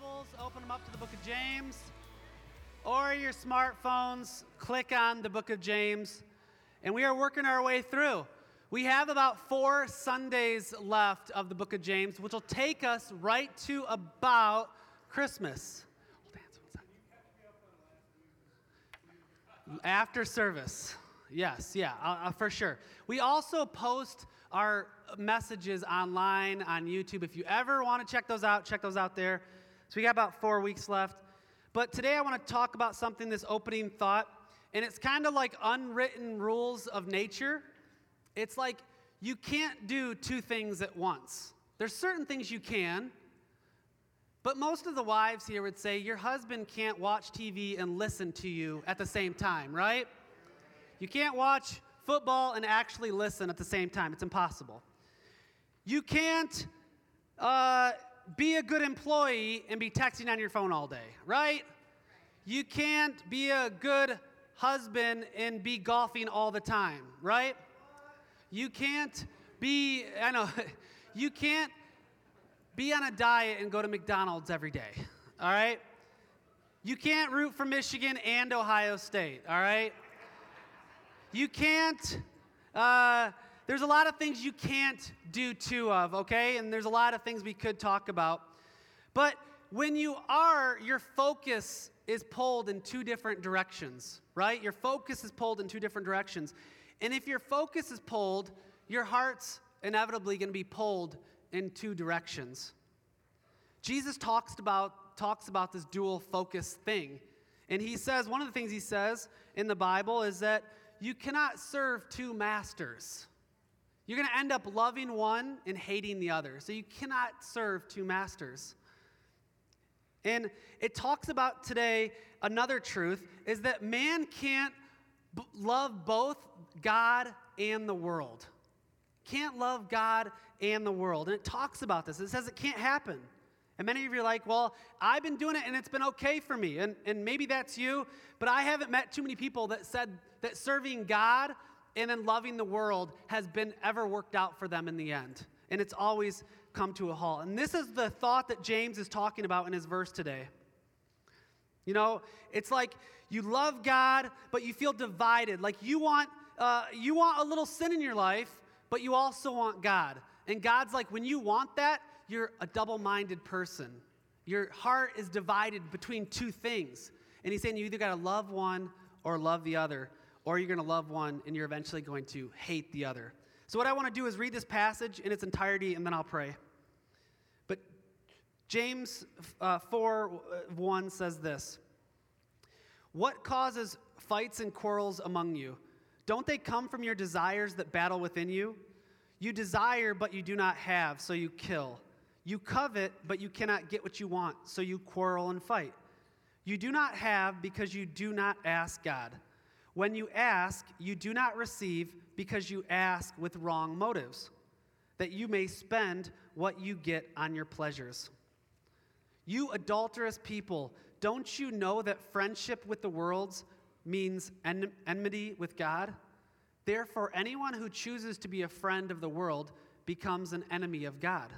Bibles, open them up to the book of James, or your smartphones, click on the book of James, and we are working our way through. We have about four Sundays left of the book of James, which will take us right to about Christmas. After service. Yes, yeah, uh, uh, for sure. We also post our messages online on YouTube. If you ever want to check those out, check those out there. So we got about four weeks left. But today I want to talk about something, this opening thought, and it's kind of like unwritten rules of nature. It's like you can't do two things at once. There's certain things you can, but most of the wives here would say your husband can't watch TV and listen to you at the same time, right? You can't watch football and actually listen at the same time. It's impossible. You can't uh, be a good employee and be texting on your phone all day, right? You can't be a good husband and be golfing all the time, right? You can't be, I know, you can't be on a diet and go to McDonald's every day, all right? You can't root for Michigan and Ohio State, all right? You can't, uh, there's a lot of things you can't do two of, okay? And there's a lot of things we could talk about. But when you are, your focus is pulled in two different directions, right? Your focus is pulled in two different directions. And if your focus is pulled, your heart's inevitably going to be pulled in two directions. Jesus talks about, talks about this dual focus thing. And he says, one of the things he says in the Bible is that you cannot serve two masters. You're going to end up loving one and hating the other. So you cannot serve two masters. And it talks about today another truth is that man can't b- love both God and the world. Can't love God and the world. And it talks about this. It says it can't happen. And many of you are like, well, I've been doing it and it's been okay for me. And, and maybe that's you, but I haven't met too many people that said that serving God and then loving the world has been ever worked out for them in the end. And it's always come to a halt. And this is the thought that James is talking about in his verse today. You know, it's like you love God, but you feel divided. Like you want, uh, you want a little sin in your life, but you also want God. And God's like, when you want that, you're a double minded person. Your heart is divided between two things. And he's saying you either got to love one or love the other, or you're going to love one and you're eventually going to hate the other. So, what I want to do is read this passage in its entirety and then I'll pray. But James uh, 4 uh, 1 says this What causes fights and quarrels among you? Don't they come from your desires that battle within you? You desire, but you do not have, so you kill. You covet, but you cannot get what you want, so you quarrel and fight. You do not have because you do not ask God. When you ask, you do not receive because you ask with wrong motives, that you may spend what you get on your pleasures. You adulterous people, don't you know that friendship with the world means en- enmity with God? Therefore, anyone who chooses to be a friend of the world becomes an enemy of God.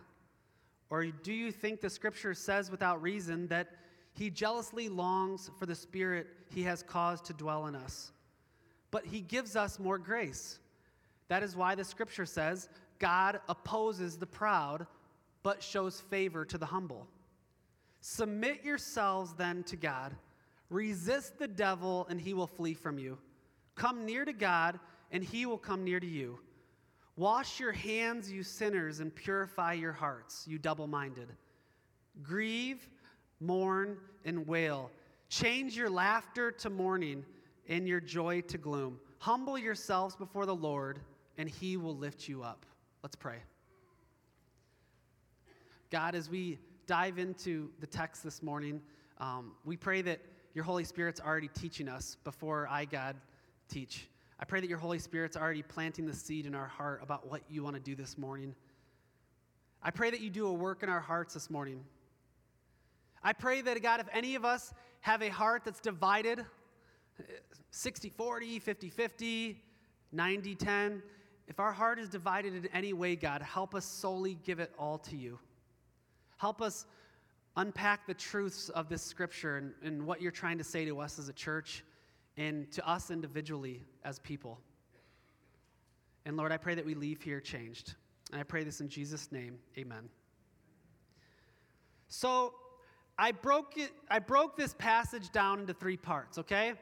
Or do you think the scripture says without reason that he jealously longs for the spirit he has caused to dwell in us? But he gives us more grace. That is why the scripture says God opposes the proud, but shows favor to the humble. Submit yourselves then to God. Resist the devil, and he will flee from you. Come near to God, and he will come near to you. Wash your hands, you sinners, and purify your hearts, you double minded. Grieve, mourn, and wail. Change your laughter to mourning and your joy to gloom. Humble yourselves before the Lord, and he will lift you up. Let's pray. God, as we dive into the text this morning, um, we pray that your Holy Spirit's already teaching us before I, God, teach. I pray that your Holy Spirit's already planting the seed in our heart about what you want to do this morning. I pray that you do a work in our hearts this morning. I pray that, God, if any of us have a heart that's divided 60 40, 50 50, 90 10, if our heart is divided in any way, God, help us solely give it all to you. Help us unpack the truths of this scripture and, and what you're trying to say to us as a church and to us individually as people. And Lord, I pray that we leave here changed. And I pray this in Jesus' name. Amen. So I broke it, I broke this passage down into three parts, okay?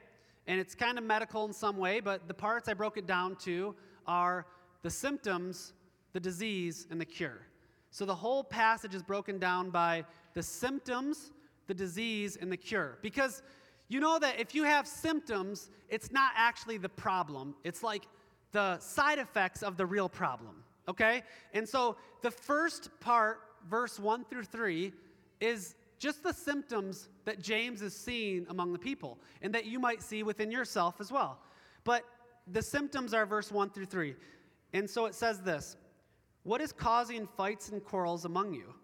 And it's kind of medical in some way, but the parts I broke it down to are the symptoms, the disease, and the cure. So the whole passage is broken down by the symptoms, the disease, and the cure. Because you know that if you have symptoms, it's not actually the problem. It's like the side effects of the real problem, okay? And so the first part, verse 1 through 3, is just the symptoms that James is seeing among the people and that you might see within yourself as well. But the symptoms are verse 1 through 3. And so it says this What is causing fights and quarrels among you?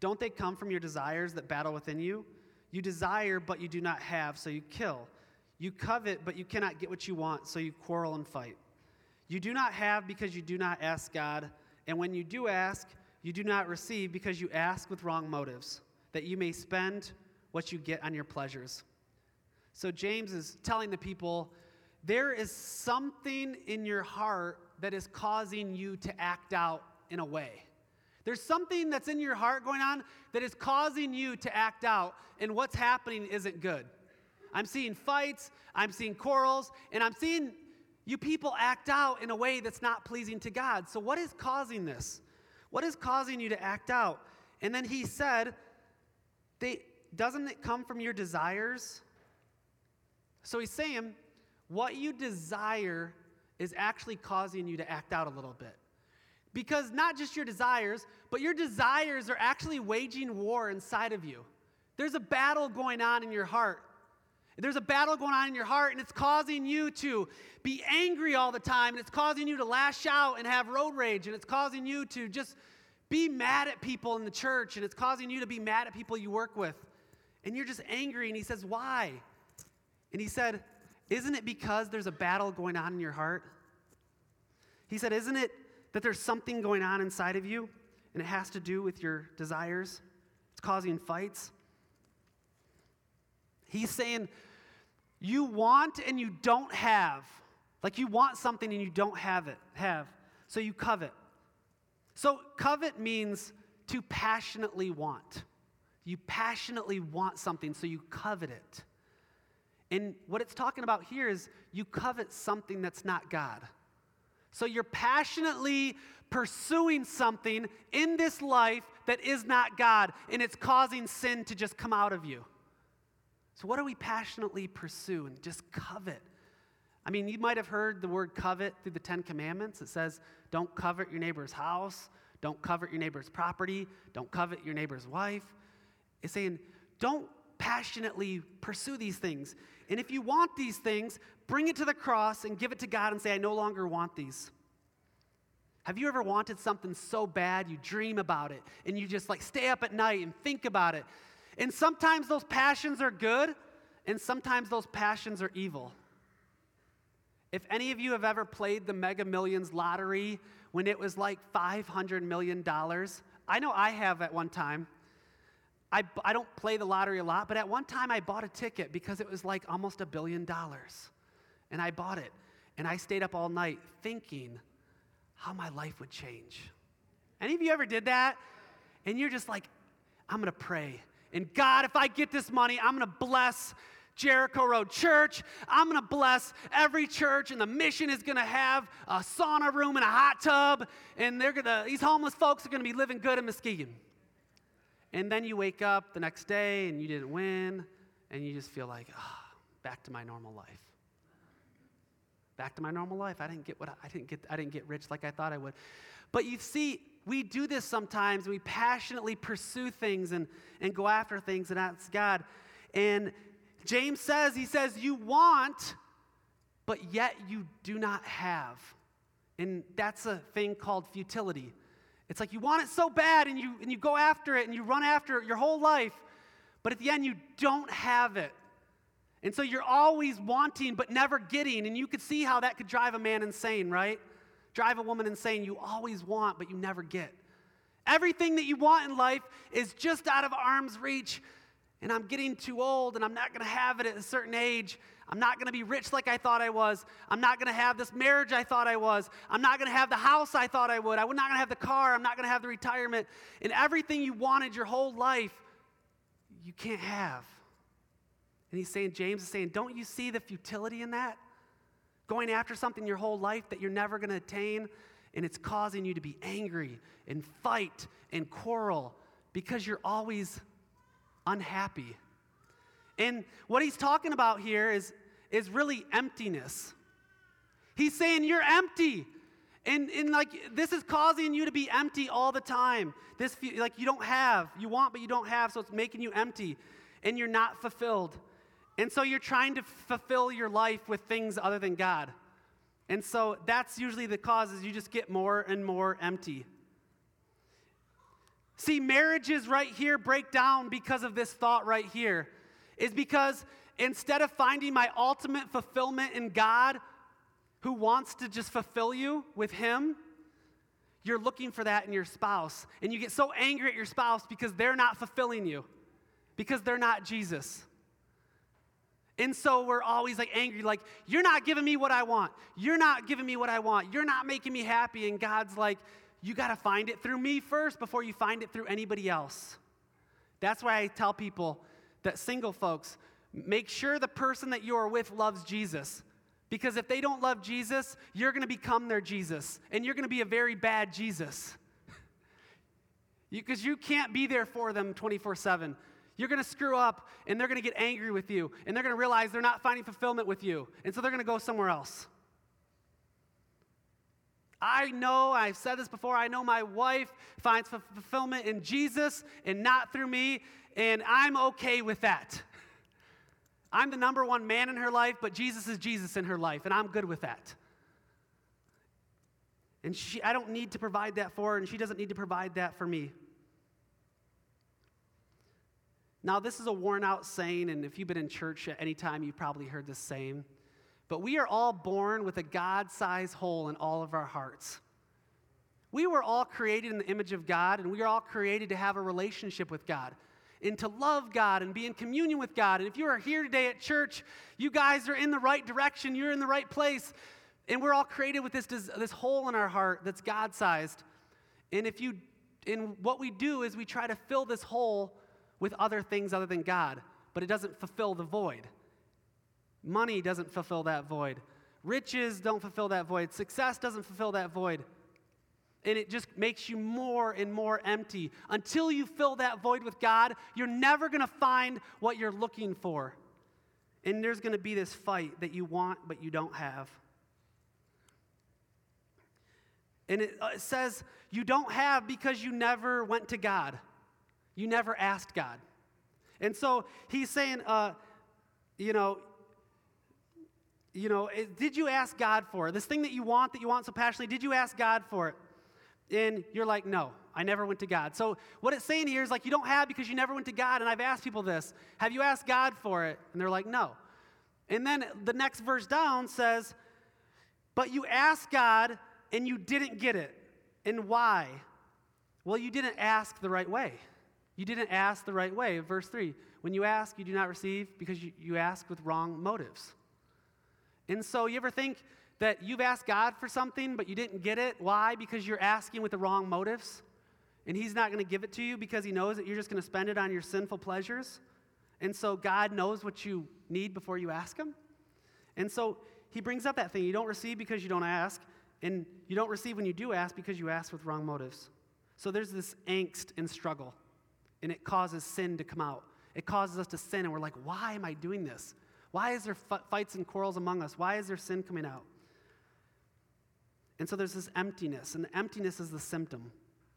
Don't they come from your desires that battle within you? You desire, but you do not have, so you kill. You covet, but you cannot get what you want, so you quarrel and fight. You do not have because you do not ask God, and when you do ask, you do not receive because you ask with wrong motives that you may spend what you get on your pleasures. So James is telling the people there is something in your heart that is causing you to act out in a way. There's something that's in your heart going on that is causing you to act out, and what's happening isn't good. I'm seeing fights, I'm seeing quarrels, and I'm seeing you people act out in a way that's not pleasing to God. So, what is causing this? What is causing you to act out? And then he said, they, doesn't it come from your desires? So he's saying, what you desire is actually causing you to act out a little bit. Because not just your desires, but your desires are actually waging war inside of you. There's a battle going on in your heart. There's a battle going on in your heart, and it's causing you to be angry all the time, and it's causing you to lash out and have road rage, and it's causing you to just be mad at people in the church and it's causing you to be mad at people you work with. And you're just angry. And he says, Why? And he said, Isn't it because there's a battle going on in your heart? He said, Isn't it that there's something going on inside of you and it has to do with your desires? It's causing fights. He's saying, You want and you don't have. Like you want something and you don't have it, have. So you covet. So, covet means to passionately want. You passionately want something, so you covet it. And what it's talking about here is you covet something that's not God. So you're passionately pursuing something in this life that is not God, and it's causing sin to just come out of you. So, what do we passionately pursue and just covet? I mean, you might have heard the word covet through the Ten Commandments. It says, don't covet your neighbor's house, don't covet your neighbor's property, don't covet your neighbor's wife. It's saying, don't passionately pursue these things. And if you want these things, bring it to the cross and give it to God and say, I no longer want these. Have you ever wanted something so bad you dream about it and you just like stay up at night and think about it? And sometimes those passions are good and sometimes those passions are evil. If any of you have ever played the Mega Millions lottery when it was like $500 million, I know I have at one time. I, I don't play the lottery a lot, but at one time I bought a ticket because it was like almost a billion dollars. And I bought it. And I stayed up all night thinking how my life would change. Any of you ever did that? And you're just like, I'm going to pray. And God, if I get this money, I'm going to bless Jericho Road Church. I'm going to bless every church, and the mission is going to have a sauna room and a hot tub, and they're gonna, these homeless folks are going to be living good in Muskegon. And then you wake up the next day and you didn't win, and you just feel like, ah, oh, back to my normal life. Back to my normal life. I didn't get what I, I didn't get. I didn't get rich like I thought I would. But you see, we do this sometimes. We passionately pursue things and, and go after things and ask God. And James says, he says, you want, but yet you do not have. And that's a thing called futility. It's like you want it so bad and you, and you go after it and you run after it your whole life, but at the end you don't have it. And so you're always wanting but never getting. And you could see how that could drive a man insane, right? Drive a woman insane. You always want, but you never get. Everything that you want in life is just out of arm's reach, and I'm getting too old, and I'm not going to have it at a certain age. I'm not going to be rich like I thought I was. I'm not going to have this marriage I thought I was. I'm not going to have the house I thought I would. I'm not going to have the car. I'm not going to have the retirement. And everything you wanted your whole life, you can't have. And he's saying, James is saying, don't you see the futility in that? Going after something your whole life that you're never going to attain, and it's causing you to be angry and fight and quarrel because you're always unhappy. And what he's talking about here is, is really emptiness. He's saying, You're empty. And, and like this is causing you to be empty all the time. This like you don't have, you want but you don't have, so it's making you empty, and you're not fulfilled. And so you're trying to fulfill your life with things other than God. And so that's usually the cause is you just get more and more empty. See, marriages right here break down because of this thought right here. Is because instead of finding my ultimate fulfillment in God, who wants to just fulfill you with Him, you're looking for that in your spouse. And you get so angry at your spouse because they're not fulfilling you, because they're not Jesus. And so we're always like angry, like, you're not giving me what I want. You're not giving me what I want. You're not making me happy. And God's like, you got to find it through me first before you find it through anybody else. That's why I tell people that single folks, make sure the person that you are with loves Jesus. Because if they don't love Jesus, you're going to become their Jesus. And you're going to be a very bad Jesus. Because you, you can't be there for them 24 7. You're going to screw up and they're going to get angry with you and they're going to realize they're not finding fulfillment with you. And so they're going to go somewhere else. I know, I've said this before, I know my wife finds fulfillment in Jesus and not through me, and I'm okay with that. I'm the number one man in her life, but Jesus is Jesus in her life, and I'm good with that. And she, I don't need to provide that for her, and she doesn't need to provide that for me. Now, this is a worn out saying, and if you've been in church at any time, you've probably heard this saying. But we are all born with a God sized hole in all of our hearts. We were all created in the image of God, and we are all created to have a relationship with God and to love God and be in communion with God. And if you are here today at church, you guys are in the right direction, you're in the right place. And we're all created with this, this hole in our heart that's God sized. And if you, and what we do is we try to fill this hole with other things other than God, but it doesn't fulfill the void. Money doesn't fulfill that void. Riches don't fulfill that void. Success doesn't fulfill that void. And it just makes you more and more empty. Until you fill that void with God, you're never going to find what you're looking for. And there's going to be this fight that you want but you don't have. And it, uh, it says you don't have because you never went to God. You never asked God. And so he's saying, uh, you know, you know, did you ask God for it? This thing that you want, that you want so passionately, did you ask God for it? And you're like, no, I never went to God. So what it's saying here is like, you don't have because you never went to God. And I've asked people this Have you asked God for it? And they're like, no. And then the next verse down says, but you asked God and you didn't get it. And why? Well, you didn't ask the right way. You didn't ask the right way. Verse 3 When you ask, you do not receive because you, you ask with wrong motives. And so, you ever think that you've asked God for something, but you didn't get it? Why? Because you're asking with the wrong motives? And He's not going to give it to you because He knows that you're just going to spend it on your sinful pleasures? And so, God knows what you need before you ask Him? And so, He brings up that thing. You don't receive because you don't ask, and you don't receive when you do ask because you ask with wrong motives. So, there's this angst and struggle, and it causes sin to come out. It causes us to sin, and we're like, why am I doing this? Why is there f- fights and quarrels among us? Why is there sin coming out? And so there's this emptiness, and the emptiness is the symptom,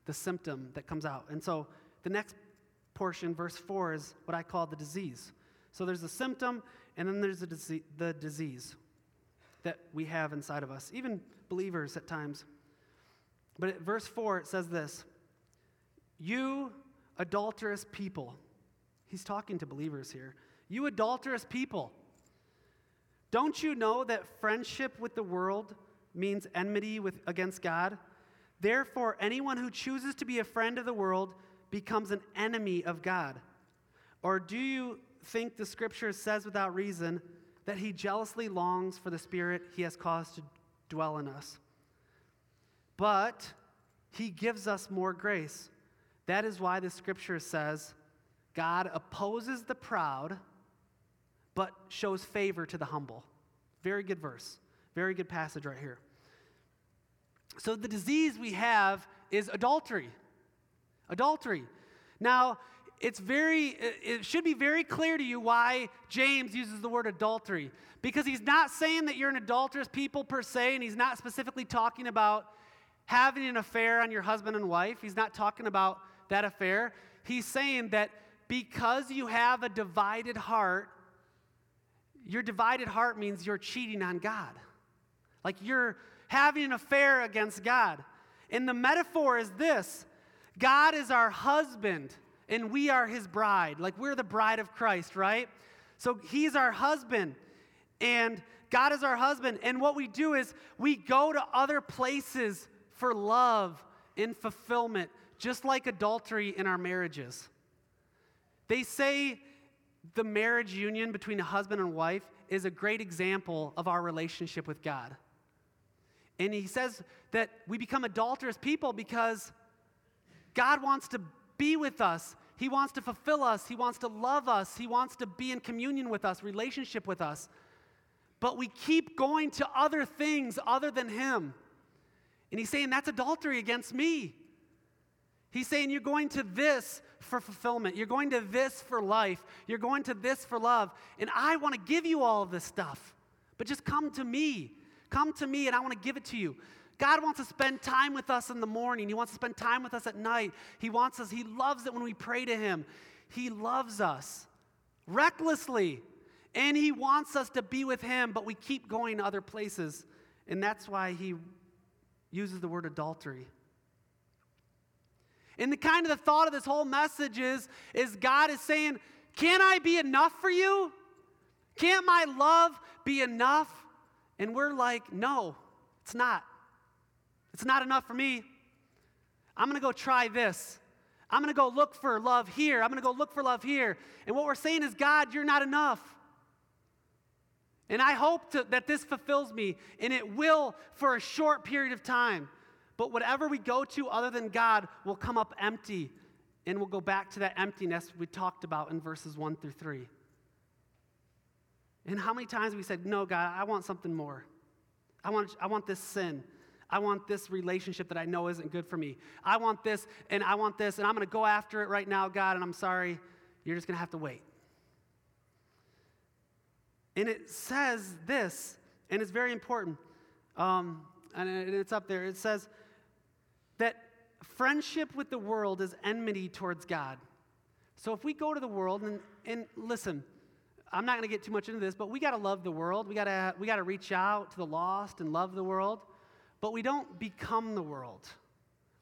the symptom that comes out. And so the next portion, verse 4, is what I call the disease. So there's the symptom, and then there's the, dise- the disease that we have inside of us, even believers at times. But at verse 4, it says this You adulterous people. He's talking to believers here. You adulterous people. Don't you know that friendship with the world means enmity with, against God? Therefore, anyone who chooses to be a friend of the world becomes an enemy of God. Or do you think the scripture says without reason that he jealously longs for the spirit he has caused to dwell in us? But he gives us more grace. That is why the scripture says God opposes the proud, but shows favor to the humble. Very good verse. Very good passage right here. So, the disease we have is adultery. Adultery. Now, it's very, it should be very clear to you why James uses the word adultery. Because he's not saying that you're an adulterous people per se, and he's not specifically talking about having an affair on your husband and wife. He's not talking about that affair. He's saying that because you have a divided heart, your divided heart means you're cheating on God. Like you're having an affair against God. And the metaphor is this God is our husband, and we are his bride. Like we're the bride of Christ, right? So he's our husband, and God is our husband. And what we do is we go to other places for love and fulfillment, just like adultery in our marriages. They say the marriage union between a husband and wife is a great example of our relationship with God. And he says that we become adulterous people because God wants to be with us. He wants to fulfill us. He wants to love us. He wants to be in communion with us, relationship with us. But we keep going to other things other than Him. And He's saying that's adultery against me. He's saying you're going to this for fulfillment. You're going to this for life. You're going to this for love. And I want to give you all of this stuff. But just come to me. Come to me and I want to give it to you. God wants to spend time with us in the morning. He wants to spend time with us at night. He wants us, He loves it when we pray to Him. He loves us recklessly. And He wants us to be with Him, but we keep going to other places. And that's why He uses the word adultery. And the kind of the thought of this whole message is, is God is saying, Can I be enough for you? Can't my love be enough? And we're like, no, it's not. It's not enough for me. I'm going to go try this. I'm going to go look for love here. I'm going to go look for love here. And what we're saying is, God, you're not enough. And I hope to, that this fulfills me, and it will for a short period of time. But whatever we go to other than God will come up empty, and we'll go back to that emptiness we talked about in verses 1 through 3. And how many times we said, No, God, I want something more. I want, I want this sin. I want this relationship that I know isn't good for me. I want this, and I want this, and I'm going to go after it right now, God, and I'm sorry. You're just going to have to wait. And it says this, and it's very important, um, and it's up there. It says that friendship with the world is enmity towards God. So if we go to the world, and, and listen, I'm not going to get too much into this, but we got to love the world. We got to we got to reach out to the lost and love the world, but we don't become the world.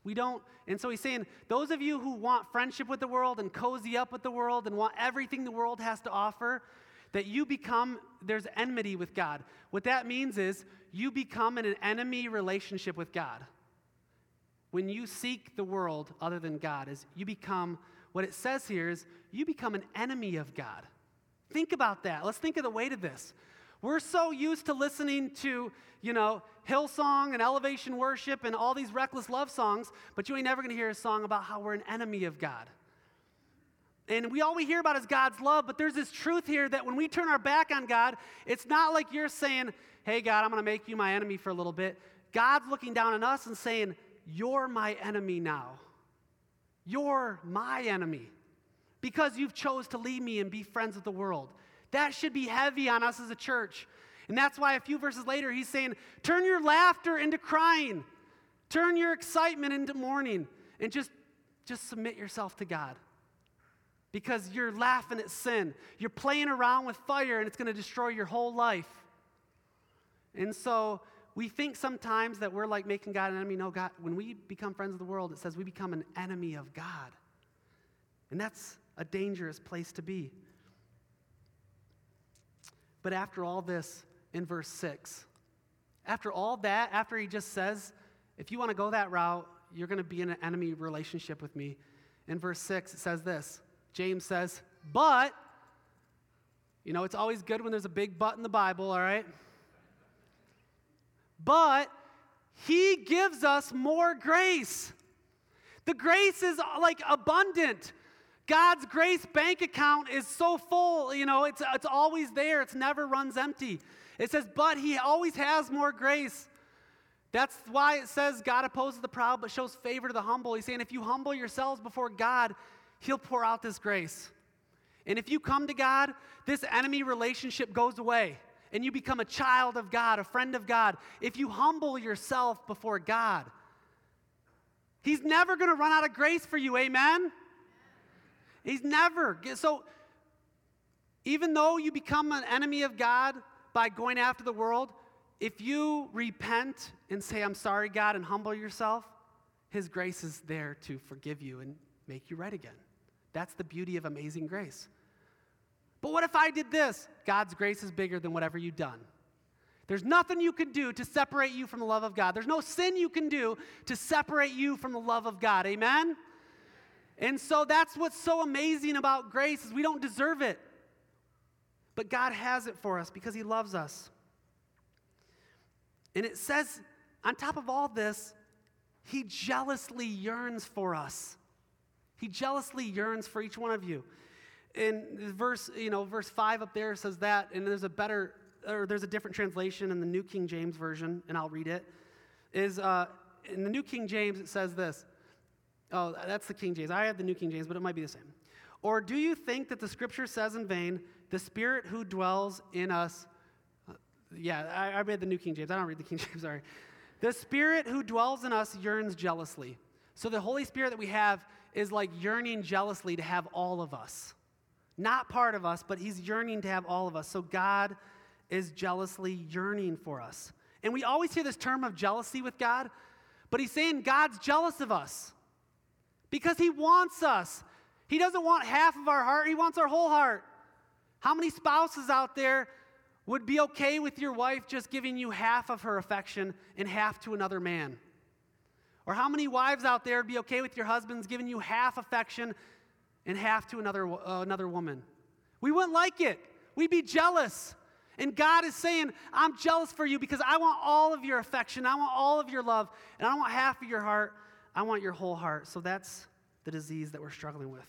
We don't. And so he's saying, those of you who want friendship with the world and cozy up with the world and want everything the world has to offer, that you become there's enmity with God. What that means is you become in an enemy relationship with God. When you seek the world other than God, is you become what it says here is you become an enemy of God. Think about that. Let's think of the weight of this. We're so used to listening to, you know, Hillsong and elevation worship and all these reckless love songs, but you ain't never going to hear a song about how we're an enemy of God. And we all we hear about is God's love, but there's this truth here that when we turn our back on God, it's not like you're saying, hey, God, I'm going to make you my enemy for a little bit. God's looking down on us and saying, you're my enemy now. You're my enemy because you've chose to leave me and be friends with the world. That should be heavy on us as a church. And that's why a few verses later he's saying, turn your laughter into crying. Turn your excitement into mourning and just just submit yourself to God. Because you're laughing at sin. You're playing around with fire and it's going to destroy your whole life. And so we think sometimes that we're like making God an enemy. No, God, when we become friends of the world, it says we become an enemy of God. And that's a dangerous place to be. But after all this, in verse 6, after all that, after he just says, if you want to go that route, you're going to be in an enemy relationship with me. In verse 6, it says this James says, But, you know, it's always good when there's a big but in the Bible, all right? But he gives us more grace. The grace is uh, like abundant. God's grace bank account is so full, you know, it's, uh, it's always there, it's never runs empty. It says, but he always has more grace. That's why it says God opposes the proud but shows favor to the humble. He's saying if you humble yourselves before God, he'll pour out this grace. And if you come to God, this enemy relationship goes away and you become a child of God, a friend of God. If you humble yourself before God, He's never going to run out of grace for you. Amen? He's never. So, even though you become an enemy of God by going after the world, if you repent and say, I'm sorry, God, and humble yourself, His grace is there to forgive you and make you right again. That's the beauty of amazing grace. But what if I did this? God's grace is bigger than whatever you've done. There's nothing you can do to separate you from the love of God. There's no sin you can do to separate you from the love of God. Amen? And so that's what's so amazing about grace is we don't deserve it. But God has it for us because he loves us. And it says on top of all this, he jealously yearns for us. He jealously yearns for each one of you. In verse, you know, verse 5 up there says that, and there's a better or there's a different translation in the New King James Version, and I'll read it. Is uh, in the New King James, it says this. Oh, that's the King James. I have the New King James, but it might be the same. Or do you think that the scripture says in vain, the Spirit who dwells in us? Uh, yeah, I, I read the New King James. I don't read the King James, sorry. The Spirit who dwells in us yearns jealously. So the Holy Spirit that we have is like yearning jealously to have all of us. Not part of us, but He's yearning to have all of us. So God is jealously yearning for us. And we always hear this term of jealousy with God, but he's saying God's jealous of us because he wants us. He doesn't want half of our heart, he wants our whole heart. How many spouses out there would be okay with your wife just giving you half of her affection and half to another man? Or how many wives out there would be okay with your husbands giving you half affection and half to another, uh, another woman? We wouldn't like it. We'd be jealous. And God is saying, I'm jealous for you because I want all of your affection. I want all of your love. And I don't want half of your heart. I want your whole heart. So that's the disease that we're struggling with.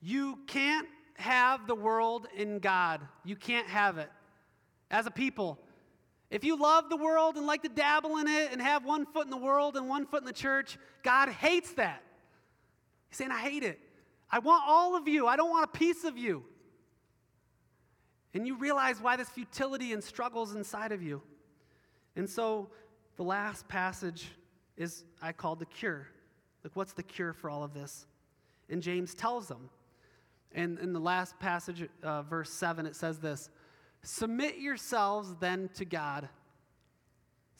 You can't have the world in God. You can't have it. As a people, if you love the world and like to dabble in it and have one foot in the world and one foot in the church, God hates that. He's saying, I hate it. I want all of you. I don't want a piece of you. And you realize why this futility and struggles inside of you. And so the last passage is I called the cure. Like, what's the cure for all of this? And James tells them. And in the last passage, uh, verse 7, it says this Submit yourselves then to God.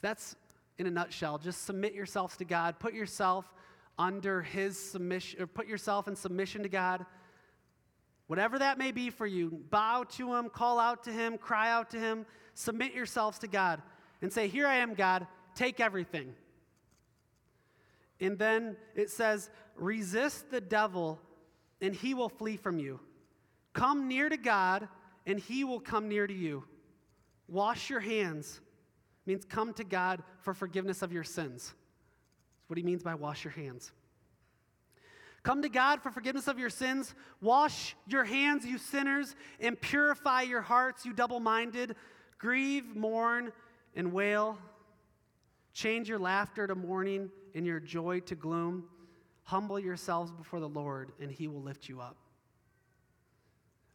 That's in a nutshell. Just submit yourselves to God. Put yourself under His submission, or put yourself in submission to God Whatever that may be for you, bow to Him, call out to Him, cry out to Him, submit yourselves to God, and say, Here I am, God, take everything. And then it says, Resist the devil, and he will flee from you. Come near to God, and he will come near to you. Wash your hands means come to God for forgiveness of your sins. What he means by wash your hands. Come to God for forgiveness of your sins. Wash your hands, you sinners, and purify your hearts, you double minded. Grieve, mourn, and wail. Change your laughter to mourning and your joy to gloom. Humble yourselves before the Lord, and he will lift you up.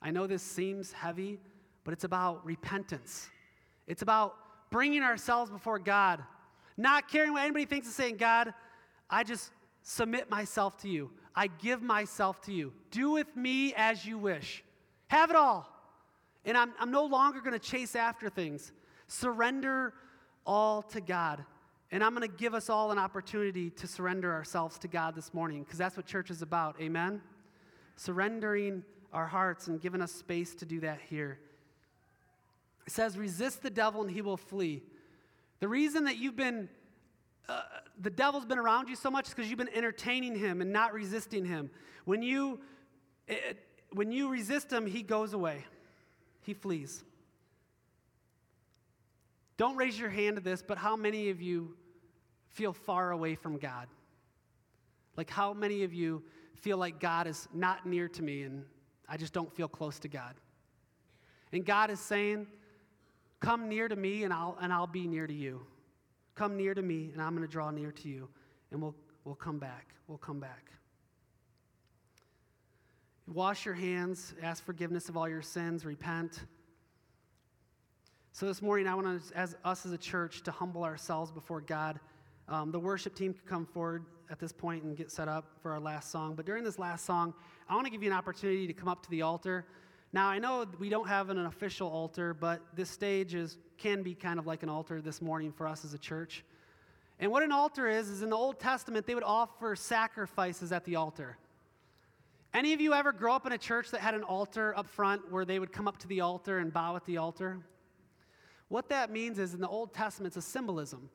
I know this seems heavy, but it's about repentance. It's about bringing ourselves before God, not caring what anybody thinks of saying, God, I just submit myself to you. I give myself to you. Do with me as you wish. Have it all. And I'm, I'm no longer going to chase after things. Surrender all to God. And I'm going to give us all an opportunity to surrender ourselves to God this morning because that's what church is about. Amen? Surrendering our hearts and giving us space to do that here. It says, resist the devil and he will flee. The reason that you've been, uh, the devil's been around you so much because you've been entertaining him and not resisting him. When you, it, when you resist him, he goes away, he flees. Don't raise your hand to this, but how many of you feel far away from God? Like, how many of you feel like God is not near to me and I just don't feel close to God? And God is saying, Come near to me and I'll, and I'll be near to you. Come near to me and I'm going to draw near to you and we'll, we'll come back. We'll come back. Wash your hands, ask forgiveness of all your sins, repent. So this morning, I want as us as a church, to humble ourselves before God. Um, the worship team can come forward at this point and get set up for our last song. But during this last song, I want to give you an opportunity to come up to the altar. Now, I know we don't have an official altar, but this stage is, can be kind of like an altar this morning for us as a church. And what an altar is, is in the Old Testament, they would offer sacrifices at the altar. Any of you ever grow up in a church that had an altar up front where they would come up to the altar and bow at the altar? What that means is in the Old Testament, it's a symbolism.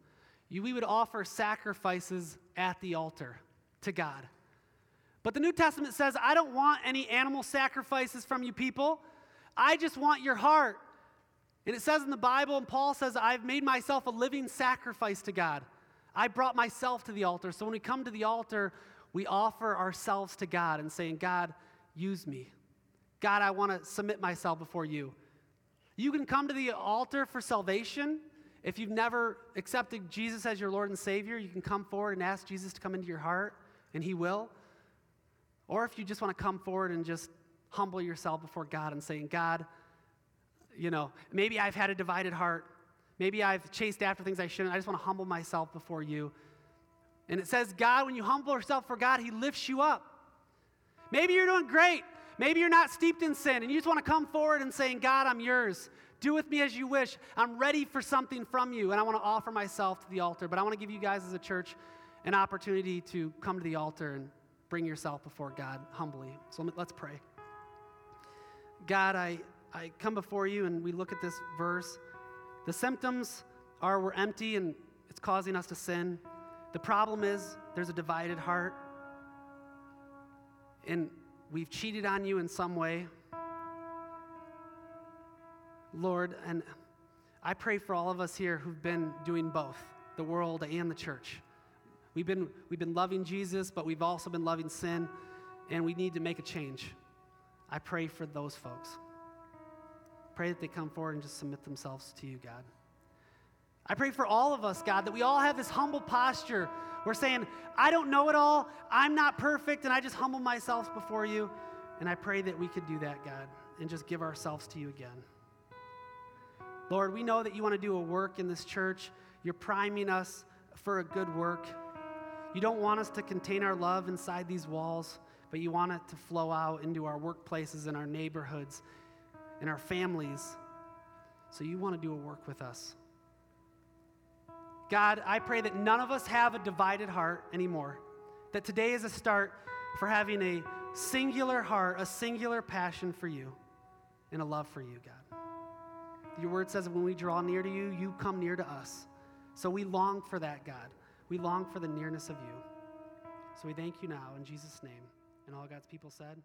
You, we would offer sacrifices at the altar to God. But the New Testament says, I don't want any animal sacrifices from you people. I just want your heart. And it says in the Bible, and Paul says, I've made myself a living sacrifice to God. I brought myself to the altar. So when we come to the altar, we offer ourselves to God and saying, God, use me. God, I want to submit myself before you. You can come to the altar for salvation. If you've never accepted Jesus as your Lord and Savior, you can come forward and ask Jesus to come into your heart, and He will. Or if you just want to come forward and just humble yourself before God and saying, God, you know, maybe I've had a divided heart. Maybe I've chased after things I shouldn't. I just want to humble myself before you. And it says, God, when you humble yourself for God, He lifts you up. Maybe you're doing great. Maybe you're not steeped in sin and you just want to come forward and saying, God, I'm yours. Do with me as you wish. I'm ready for something from you. And I want to offer myself to the altar. But I want to give you guys as a church an opportunity to come to the altar and bring yourself before God humbly. So let's pray. God, I, I come before you and we look at this verse. The symptoms are we're empty and it's causing us to sin. The problem is there's a divided heart. And we've cheated on you in some way. Lord, and I pray for all of us here who've been doing both the world and the church. We've been, we've been loving Jesus, but we've also been loving sin, and we need to make a change. I pray for those folks. Pray that they come forward and just submit themselves to you, God. I pray for all of us, God, that we all have this humble posture. We're saying, I don't know it all. I'm not perfect, and I just humble myself before you. And I pray that we could do that, God, and just give ourselves to you again. Lord, we know that you want to do a work in this church. You're priming us for a good work. You don't want us to contain our love inside these walls, but you want it to flow out into our workplaces and our neighborhoods and our families. So you want to do a work with us. God, I pray that none of us have a divided heart anymore. That today is a start for having a singular heart, a singular passion for you, and a love for you, God. Your word says when we draw near to you, you come near to us. So we long for that, God. We long for the nearness of you. So we thank you now in Jesus' name. And all God's people said,